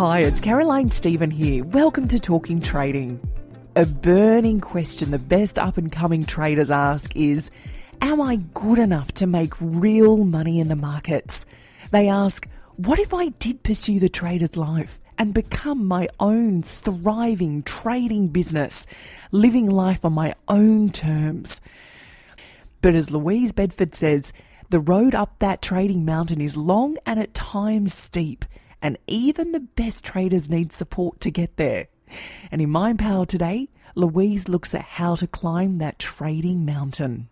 Hi, it's Caroline Stephen here. Welcome to Talking Trading. A burning question the best up and coming traders ask is Am I good enough to make real money in the markets? They ask, What if I did pursue the trader's life and become my own thriving trading business, living life on my own terms? But as Louise Bedford says, the road up that trading mountain is long and at times steep, and even the best traders need support to get there. And in Mind Power today, Louise looks at how to climb that trading mountain.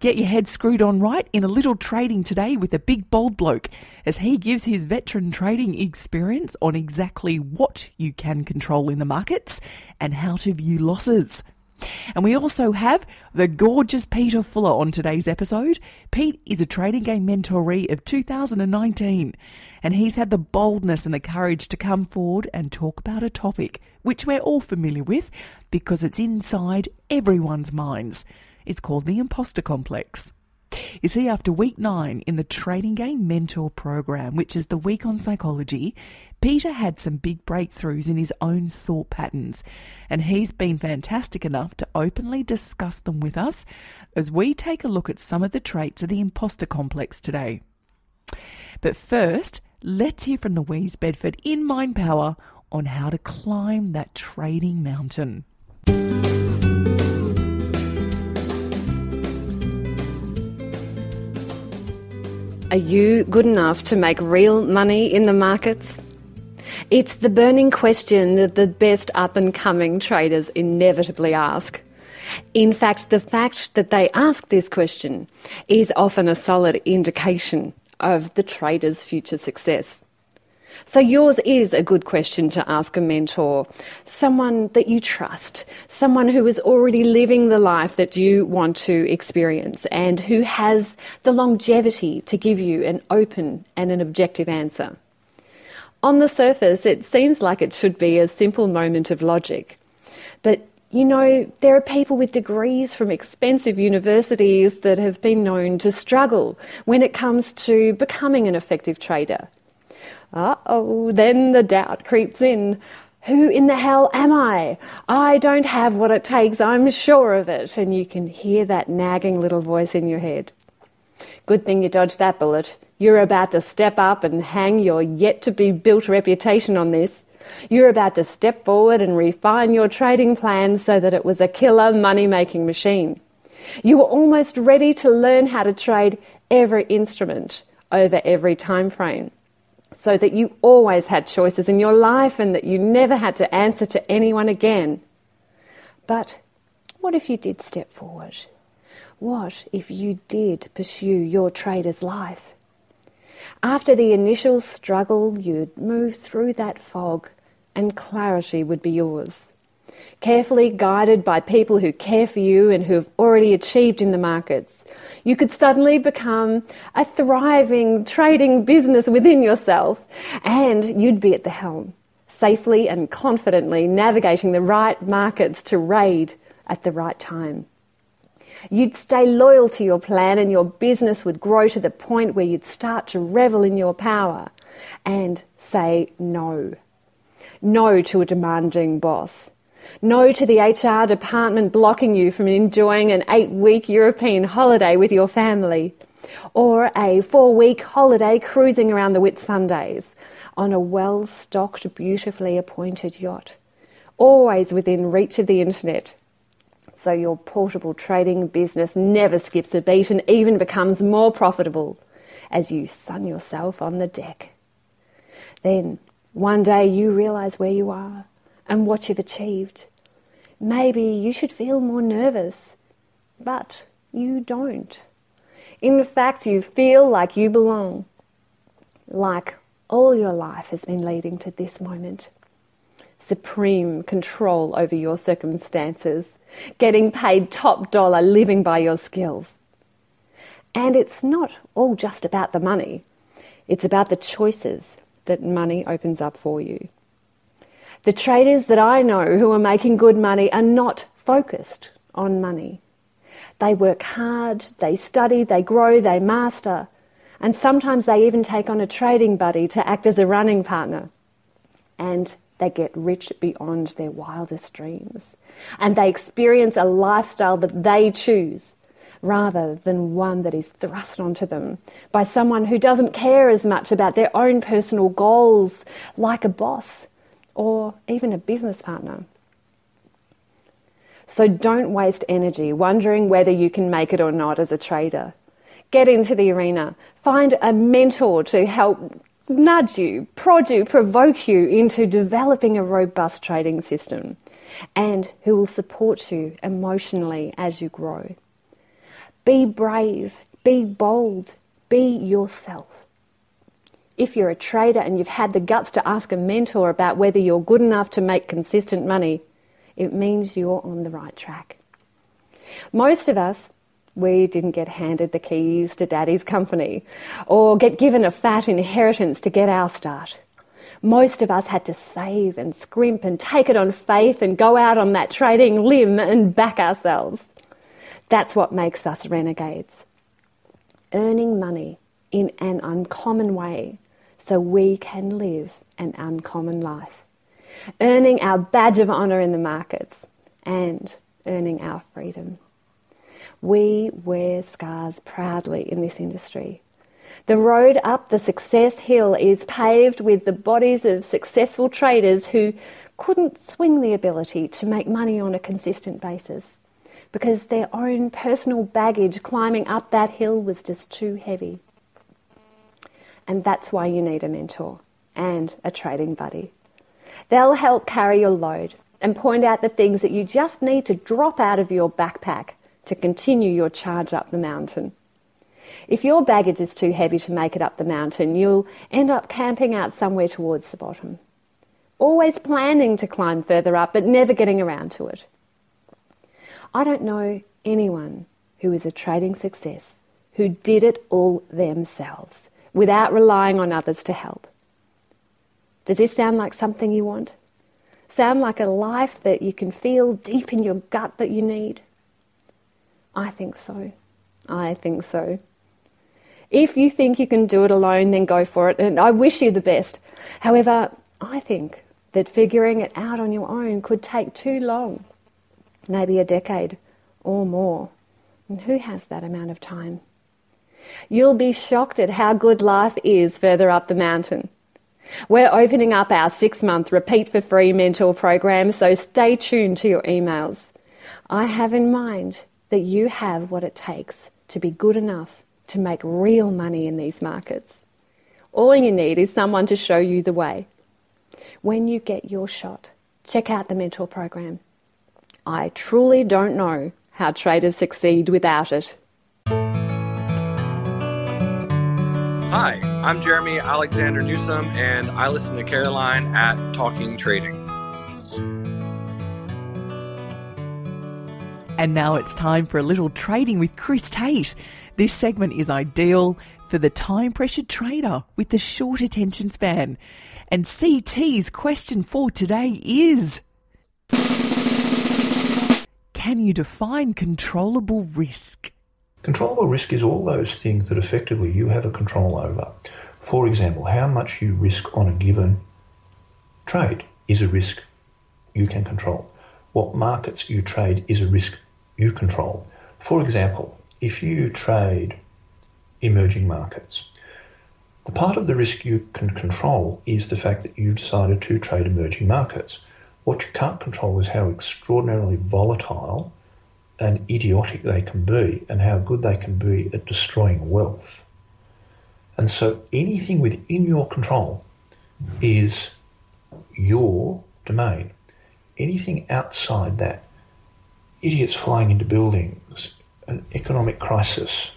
Get your head screwed on right in a little trading today with a big bold bloke as he gives his veteran trading experience on exactly what you can control in the markets and how to view losses. And we also have the gorgeous Peter Fuller on today's episode. Pete is a trading game mentoree of 2019, and he's had the boldness and the courage to come forward and talk about a topic which we're all familiar with because it's inside everyone's minds. It's called the imposter complex. You see, after week nine in the Trading Game Mentor program, which is the week on psychology, Peter had some big breakthroughs in his own thought patterns, and he's been fantastic enough to openly discuss them with us as we take a look at some of the traits of the imposter complex today. But first, let's hear from Louise Bedford in Mind Power on how to climb that trading mountain. Are you good enough to make real money in the markets? It's the burning question that the best up and coming traders inevitably ask. In fact, the fact that they ask this question is often a solid indication of the trader's future success. So, yours is a good question to ask a mentor, someone that you trust, someone who is already living the life that you want to experience, and who has the longevity to give you an open and an objective answer. On the surface, it seems like it should be a simple moment of logic. But you know, there are people with degrees from expensive universities that have been known to struggle when it comes to becoming an effective trader. Uh oh, then the doubt creeps in. Who in the hell am I? I don't have what it takes, I'm sure of it. And you can hear that nagging little voice in your head. Good thing you dodged that bullet. You're about to step up and hang your yet to be built reputation on this. You're about to step forward and refine your trading plan so that it was a killer money making machine. You were almost ready to learn how to trade every instrument over every time frame so that you always had choices in your life and that you never had to answer to anyone again. But what if you did step forward? What if you did pursue your trader's life? After the initial struggle, you'd move through that fog and clarity would be yours carefully guided by people who care for you and who have already achieved in the markets. You could suddenly become a thriving trading business within yourself and you'd be at the helm, safely and confidently navigating the right markets to raid at the right time. You'd stay loyal to your plan and your business would grow to the point where you'd start to revel in your power and say no. No to a demanding boss no to the HR department blocking you from enjoying an eight week European holiday with your family. Or a four week holiday cruising around the Whitsundays on a well stocked, beautifully appointed yacht. Always within reach of the internet. So your portable trading business never skips a beat and even becomes more profitable as you sun yourself on the deck. Then, one day you realize where you are and what you've achieved. Maybe you should feel more nervous, but you don't. In fact, you feel like you belong, like all your life has been leading to this moment. Supreme control over your circumstances, getting paid top dollar, living by your skills. And it's not all just about the money, it's about the choices that money opens up for you. The traders that I know who are making good money are not focused on money. They work hard, they study, they grow, they master, and sometimes they even take on a trading buddy to act as a running partner. and they get rich beyond their wildest dreams. And they experience a lifestyle that they choose rather than one that is thrust onto them by someone who doesn't care as much about their own personal goals, like a boss or even a business partner. So don't waste energy wondering whether you can make it or not as a trader. Get into the arena, find a mentor to help nudge you, prod you, provoke you into developing a robust trading system and who will support you emotionally as you grow. Be brave, be bold, be yourself. If you're a trader and you've had the guts to ask a mentor about whether you're good enough to make consistent money, it means you're on the right track. Most of us, we didn't get handed the keys to daddy's company or get given a fat inheritance to get our start. Most of us had to save and scrimp and take it on faith and go out on that trading limb and back ourselves. That's what makes us renegades. Earning money in an uncommon way so we can live an uncommon life. Earning our badge of honour in the markets and earning our freedom. We wear scars proudly in this industry. The road up the success hill is paved with the bodies of successful traders who couldn't swing the ability to make money on a consistent basis because their own personal baggage climbing up that hill was just too heavy. And that's why you need a mentor and a trading buddy. They'll help carry your load and point out the things that you just need to drop out of your backpack to continue your charge up the mountain. If your baggage is too heavy to make it up the mountain, you'll end up camping out somewhere towards the bottom. Always planning to climb further up, but never getting around to it. I don't know anyone who is a trading success who did it all themselves without relying on others to help. Does this sound like something you want? Sound like a life that you can feel deep in your gut that you need? I think so. I think so. If you think you can do it alone, then go for it, and I wish you the best. However, I think that figuring it out on your own could take too long maybe a decade or more. And who has that amount of time? You'll be shocked at how good life is further up the mountain. We're opening up our six month repeat for free mentor program, so stay tuned to your emails. I have in mind that you have what it takes to be good enough to make real money in these markets. All you need is someone to show you the way. When you get your shot, check out the mentor program. I truly don't know how traders succeed without it. Hi, I'm Jeremy Alexander Newsom, and I listen to Caroline at Talking Trading. And now it's time for a little trading with Chris Tate. This segment is ideal for the time pressured trader with the short attention span. And CT's question for today is can you define controllable risk? Controllable risk is all those things that effectively you have a control over. For example, how much you risk on a given trade is a risk you can control. What markets you trade is a risk you control. For example, if you trade emerging markets, the part of the risk you can control is the fact that you've decided to trade emerging markets. What you can't control is how extraordinarily volatile and idiotic they can be and how good they can be at destroying wealth. And so anything within your control is your domain. Anything outside that, idiots flying into buildings, an economic crisis,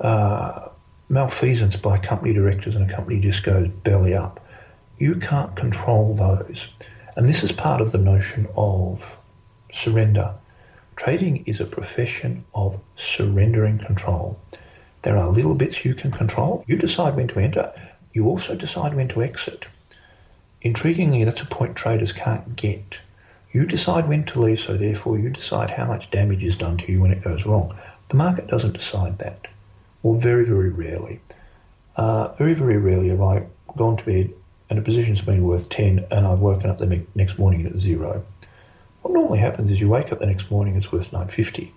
uh, malfeasance by company directors and a company just goes belly up, you can't control those. And this is part of the notion of surrender. Trading is a profession of surrendering control. There are little bits you can control. You decide when to enter. You also decide when to exit. Intriguingly, that's a point traders can't get. You decide when to leave, so therefore you decide how much damage is done to you when it goes wrong. The market doesn't decide that, or very, very rarely. Uh, very, very rarely have I gone to bed and a position's been worth 10 and I've woken up the next morning at zero. What normally happens is you wake up the next morning, it's worth 950,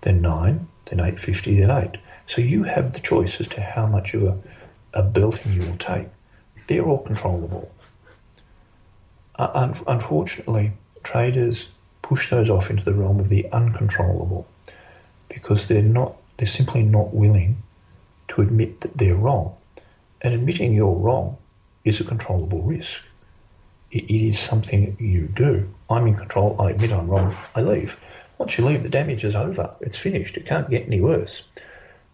then 9, then 850, then 8. So you have the choice as to how much of a, a belting you will take. They're all controllable. Uh, un- unfortunately, traders push those off into the realm of the uncontrollable because they're not they're simply not willing to admit that they're wrong. And admitting you're wrong is a controllable risk. It, it is something you do. I'm in control. I admit I'm wrong. I leave. Once you leave, the damage is over. It's finished. It can't get any worse.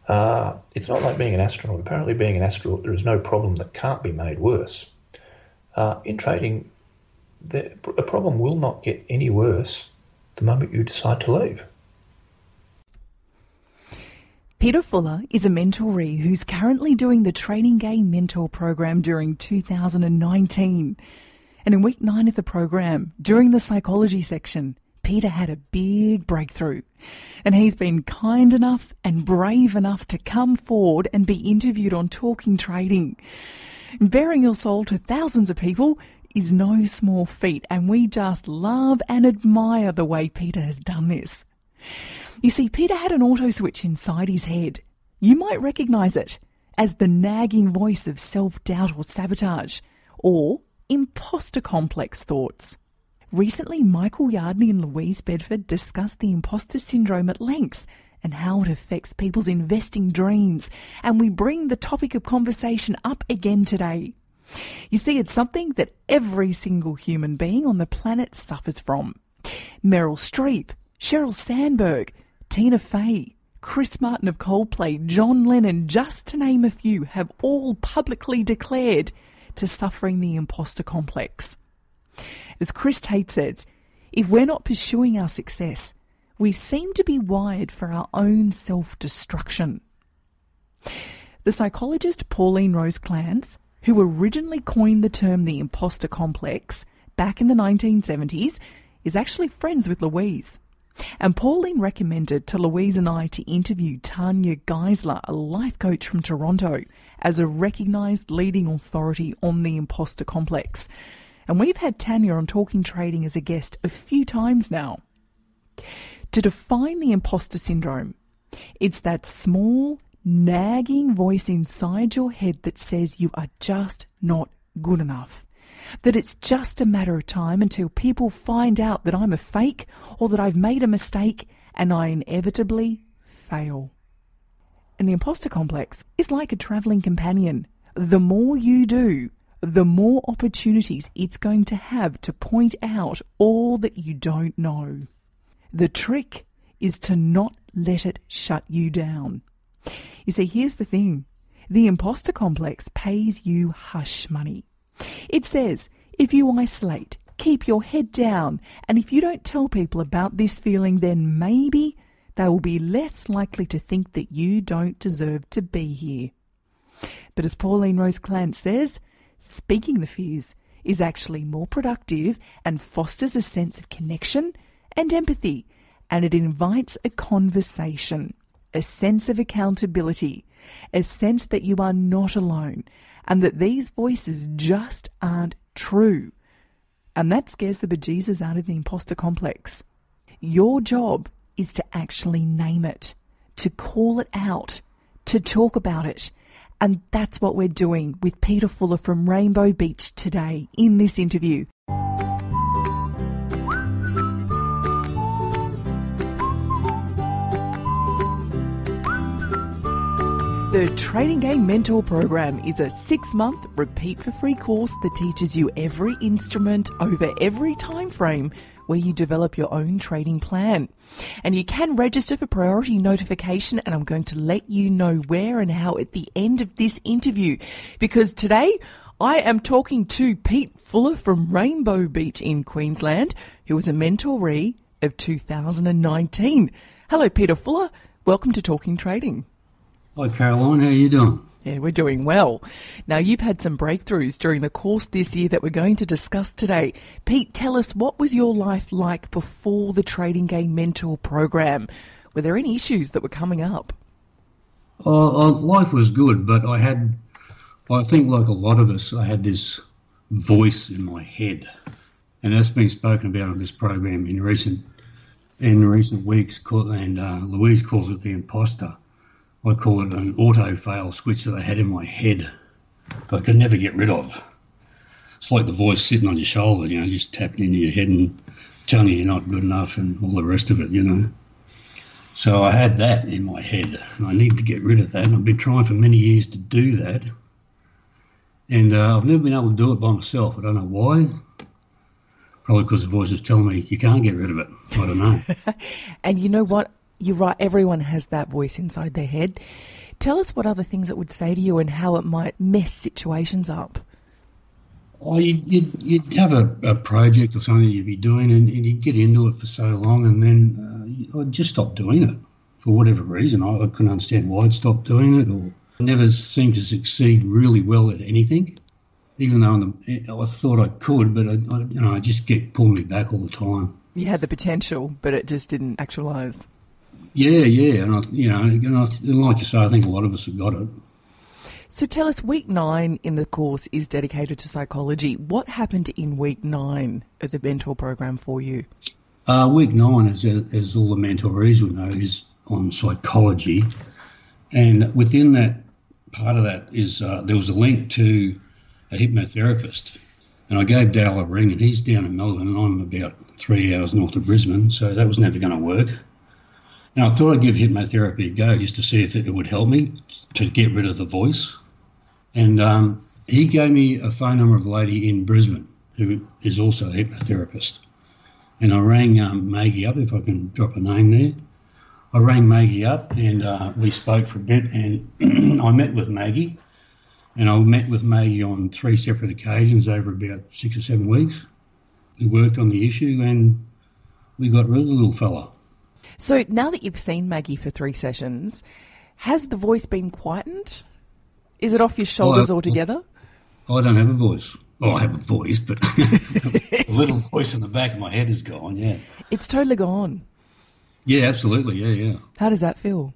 Uh, it's not like being an astronaut. Apparently, being an astronaut, there is no problem that can't be made worse. Uh, in trading, the, a problem will not get any worse the moment you decide to leave. Peter Fuller is a mentoree who's currently doing the Trading Game Mentor program during 2019. And in week nine of the program, during the psychology section, Peter had a big breakthrough. And he's been kind enough and brave enough to come forward and be interviewed on Talking Trading. Bearing your soul to thousands of people is no small feat, and we just love and admire the way Peter has done this. You see, Peter had an auto switch inside his head. You might recognise it as the nagging voice of self doubt or sabotage, or imposter complex thoughts. Recently, Michael Yardney and Louise Bedford discussed the imposter syndrome at length and how it affects people's investing dreams, and we bring the topic of conversation up again today. You see, it's something that every single human being on the planet suffers from. Meryl Streep, Sheryl Sandberg, Tina Fey, Chris Martin of Coldplay, John Lennon, just to name a few, have all publicly declared to suffering the imposter complex. As Chris Tate says, if we're not pursuing our success, we seem to be wired for our own self destruction. The psychologist Pauline Rose Clance, who originally coined the term the imposter complex back in the 1970s, is actually friends with Louise. And Pauline recommended to Louise and I to interview Tanya Geisler, a life coach from Toronto, as a recognised leading authority on the imposter complex. And we've had Tanya on Talking Trading as a guest a few times now. To define the imposter syndrome, it's that small, nagging voice inside your head that says you are just not good enough that it's just a matter of time until people find out that I'm a fake or that I've made a mistake and I inevitably fail. And the imposter complex is like a travelling companion. The more you do, the more opportunities it's going to have to point out all that you don't know. The trick is to not let it shut you down. You see, here's the thing the imposter complex pays you hush money. It says, if you isolate, keep your head down, and if you don't tell people about this feeling, then maybe they will be less likely to think that you don't deserve to be here. But as Pauline Rose Clance says, speaking the fears is actually more productive and fosters a sense of connection and empathy, and it invites a conversation, a sense of accountability, a sense that you are not alone, and that these voices just aren't true. And that scares the bejesus out of the imposter complex. Your job is to actually name it, to call it out, to talk about it. And that's what we're doing with Peter Fuller from Rainbow Beach today in this interview. The Trading Game Mentor Program is a six month repeat for free course that teaches you every instrument over every time frame where you develop your own trading plan. And you can register for priority notification, and I'm going to let you know where and how at the end of this interview. Because today I am talking to Pete Fuller from Rainbow Beach in Queensland, who was a mentoree of 2019. Hello, Peter Fuller. Welcome to Talking Trading. Hi, Caroline. How are you doing? Yeah, we're doing well. Now, you've had some breakthroughs during the course this year that we're going to discuss today. Pete, tell us what was your life like before the Trading Game Mentor program? Were there any issues that were coming up? Uh, uh, life was good, but I had, I think, like a lot of us, I had this voice in my head, and that's been spoken about on this program in recent in recent weeks. And uh, Louise calls it the imposter. I call it an auto fail switch that I had in my head that I could never get rid of. It's like the voice sitting on your shoulder, you know, just tapping into your head and telling you you're not good enough and all the rest of it, you know. So I had that in my head, and I need to get rid of that. And I've been trying for many years to do that, and uh, I've never been able to do it by myself. I don't know why. Probably because the voice is telling me you can't get rid of it. I don't know. and you know what? You're right. Everyone has that voice inside their head. Tell us what other things it would say to you and how it might mess situations up. Oh, you'd, you'd, you'd have a, a, project or something you'd be doing and, and, you'd get into it for so long and then uh, I'd just stop doing it for whatever reason. I, I couldn't understand why I'd stop doing it or never seemed to succeed really well at anything, even though the, I thought I could, but I, I, you know, I just get pulling me back all the time. You had the potential, but it just didn't actualise. Yeah, yeah, and I, you know, and, I, and like you say, I think a lot of us have got it. So tell us, week nine in the course is dedicated to psychology. What happened in week nine of the mentor program for you? Uh, week nine, as, as all the mentorees will know, is on psychology, and within that part of that is uh, there was a link to a hypnotherapist. And I gave Dale a ring, and he's down in Melbourne, and I'm about three hours north of Brisbane, so that was never going to work. And I thought I'd give hypnotherapy a go just to see if it would help me to get rid of the voice. And um, he gave me a phone number of a lady in Brisbane who is also a hypnotherapist. And I rang um, Maggie up, if I can drop a name there. I rang Maggie up and uh, we spoke for a bit. And I met with Maggie. And I met with Maggie on three separate occasions over about six or seven weeks. We worked on the issue and we got rid of the little fella. So now that you've seen Maggie for three sessions, has the voice been quietened? Is it off your shoulders altogether? I don't have a voice. Oh, I have a voice, but a little voice in the back of my head is gone. Yeah, it's totally gone. Yeah, absolutely. Yeah, yeah. How does that feel?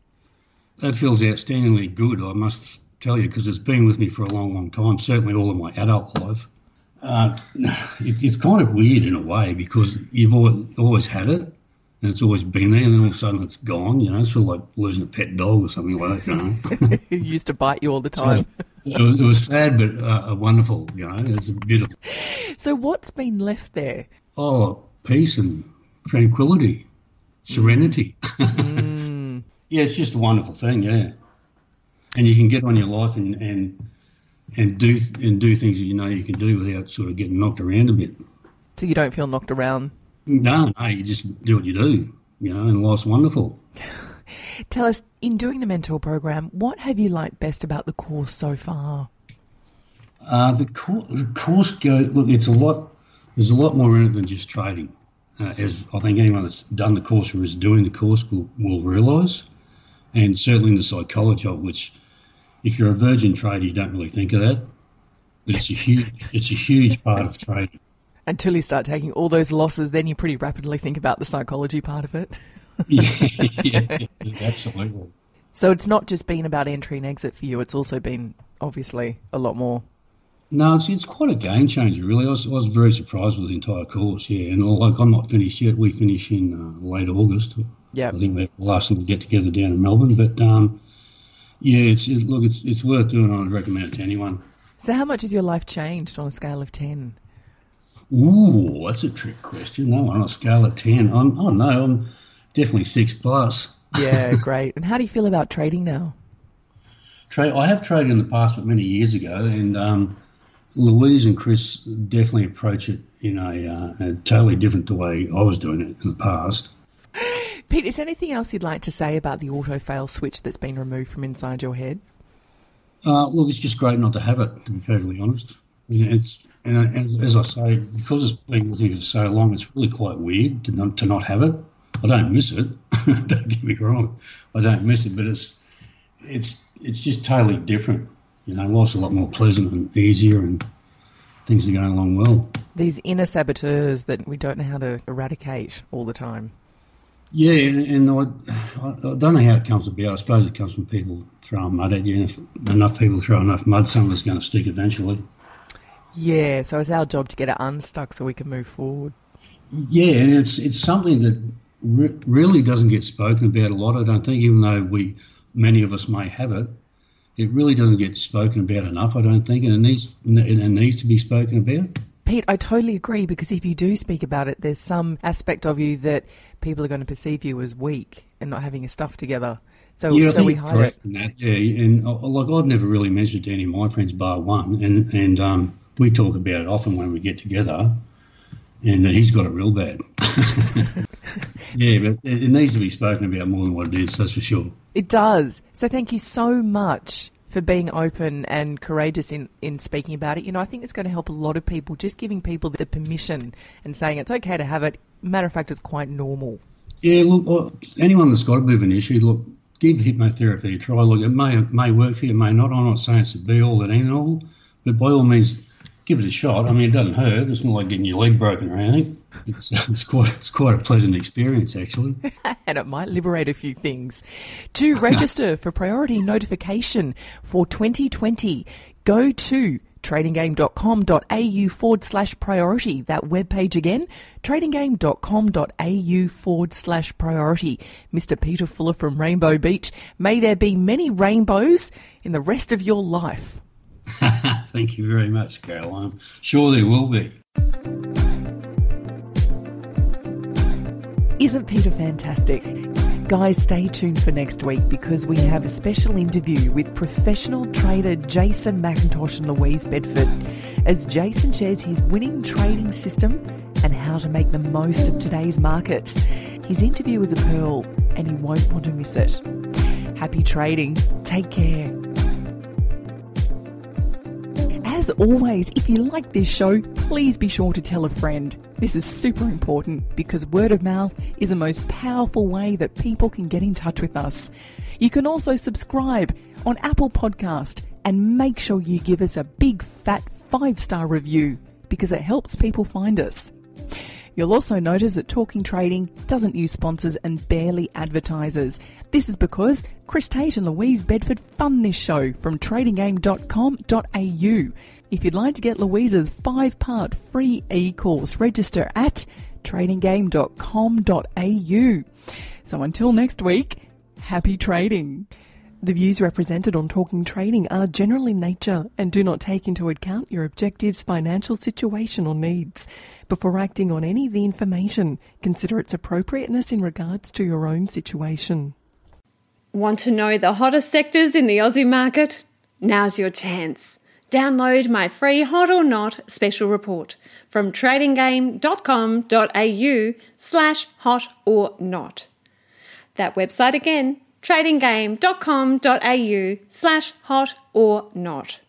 That feels outstandingly good. I must tell you because it's been with me for a long, long time. Certainly, all of my adult life. Uh, it, it's kind of weird in a way because you've always, always had it, and it's always been there, and then all of a sudden it's gone. You know, sort of like losing a pet dog or something like that. You know, it used to bite you all the time. So it, was, it was sad, but uh, wonderful. You know, it was beautiful. So what's been left there? Oh, peace and tranquility, serenity. Mm. yeah, it's just a wonderful thing. Yeah, and you can get on your life and and and do and do things that you know you can do without sort of getting knocked around a bit. So you don't feel knocked around no, no, you just do what you do, you know, and life's wonderful. Tell us, in doing the mentor program, what have you liked best about the course so far? Uh, the, course, the course go look. It's a lot. There's a lot more in it than just trading. Uh, as I think anyone that's done the course or is doing the course will, will realise, and certainly in the psychology of which, if you're a virgin trader, you don't really think of that, but it's a huge. it's a huge part of trading until you start taking all those losses, then you pretty rapidly think about the psychology part of it. yeah, yeah, absolutely. So it's not just been about entry and exit for you; it's also been obviously a lot more. No, it's, it's quite a game changer, really. I was, I was very surprised with the entire course, yeah. And like I'm not finished yet. We finish in uh, late August. Yeah, I think we're the last little get together down in Melbourne. But um, yeah, it's it, look, it's it's worth doing. I'd recommend it to anyone. So, how much has your life changed on a scale of ten? Ooh, that's a trick question. That one on a scale of 10. I'm, oh, no, I'm definitely six plus. yeah, great. And how do you feel about trading now? Trade, I have traded in the past, but many years ago, and um, Louise and Chris definitely approach it in a, uh, a totally different the way I was doing it in the past. Pete, is there anything else you'd like to say about the auto fail switch that's been removed from inside your head? Uh, look, it's just great not to have it, to be perfectly honest. It's and as, as, I say, because it's been with you for so long, it's really quite weird to not, to not have it. I don't miss it. don't get me wrong, I don't miss it, but it's it's it's just totally different. You know, life's a lot more pleasant and easier, and things are going along well. These inner saboteurs that we don't know how to eradicate all the time. Yeah, and, I, I, don't know how it comes about. I suppose it comes from people throwing mud at you. And if enough people throw enough mud, someone's going to stick eventually. Yeah, so it's our job to get it unstuck so we can move forward. Yeah, and it's it's something that re- really doesn't get spoken about a lot. I don't think, even though we many of us may have it, it really doesn't get spoken about enough. I don't think, and it needs and it needs to be spoken about. Pete, I totally agree because if you do speak about it, there's some aspect of you that people are going to perceive you as weak and not having your stuff together. So, Yeah, so we hide correct it. Yeah, and uh, like I've never really mentioned to any of my friends, bar one, and and um, we talk about it often when we get together. And he's got it real bad. yeah, but it, needs to be spoken about more than what it is. That's for sure. It does. So thank you so much for being open and courageous in, in speaking about it. You know, I think it's going to help a lot of people, just giving people the permission and saying it's okay to have it. Matter of fact, it's quite normal. Yeah, look, uh, anyone that's got a bit of an issue, look, give hypnotherapy a try. Look, it may it may work for you, it may not. I'm not saying it's the be all and end all, but by all means, give it a shot. I mean, it doesn't hurt. It's not like getting your leg broken or anything. It's, it's quite it's quite a pleasant experience actually. and it might liberate a few things. To register for priority notification for 2020, go to tradinggame.com.au forward slash priority. That webpage again, tradinggame.com.au forward slash priority. Mr. Peter Fuller from Rainbow Beach. May there be many rainbows in the rest of your life. Thank you very much, Carol. I'm sure there will be. Isn't Peter fantastic? Guys, stay tuned for next week because we have a special interview with professional trader Jason McIntosh and Louise Bedford as Jason shares his winning trading system and how to make the most of today's markets. His interview is a pearl and you won't want to miss it. Happy trading. Take care. As always, if you like this show, please be sure to tell a friend. This is super important because word of mouth is the most powerful way that people can get in touch with us. You can also subscribe on Apple Podcast and make sure you give us a big fat five star review because it helps people find us. You'll also notice that Talking Trading doesn't use sponsors and barely advertisers. This is because Chris Tate and Louise Bedford fund this show from tradinggame.com.au. If you'd like to get Louise's five part free e course, register at tradinggame.com.au. So until next week, happy trading. The views represented on Talking Trading are general in nature and do not take into account your objectives, financial situation, or needs. Before acting on any of the information, consider its appropriateness in regards to your own situation. Want to know the hottest sectors in the Aussie market? Now's your chance. Download my free Hot or Not special report from tradinggame.com.au slash hot or not. That website again, tradinggame.com.au slash hot or not.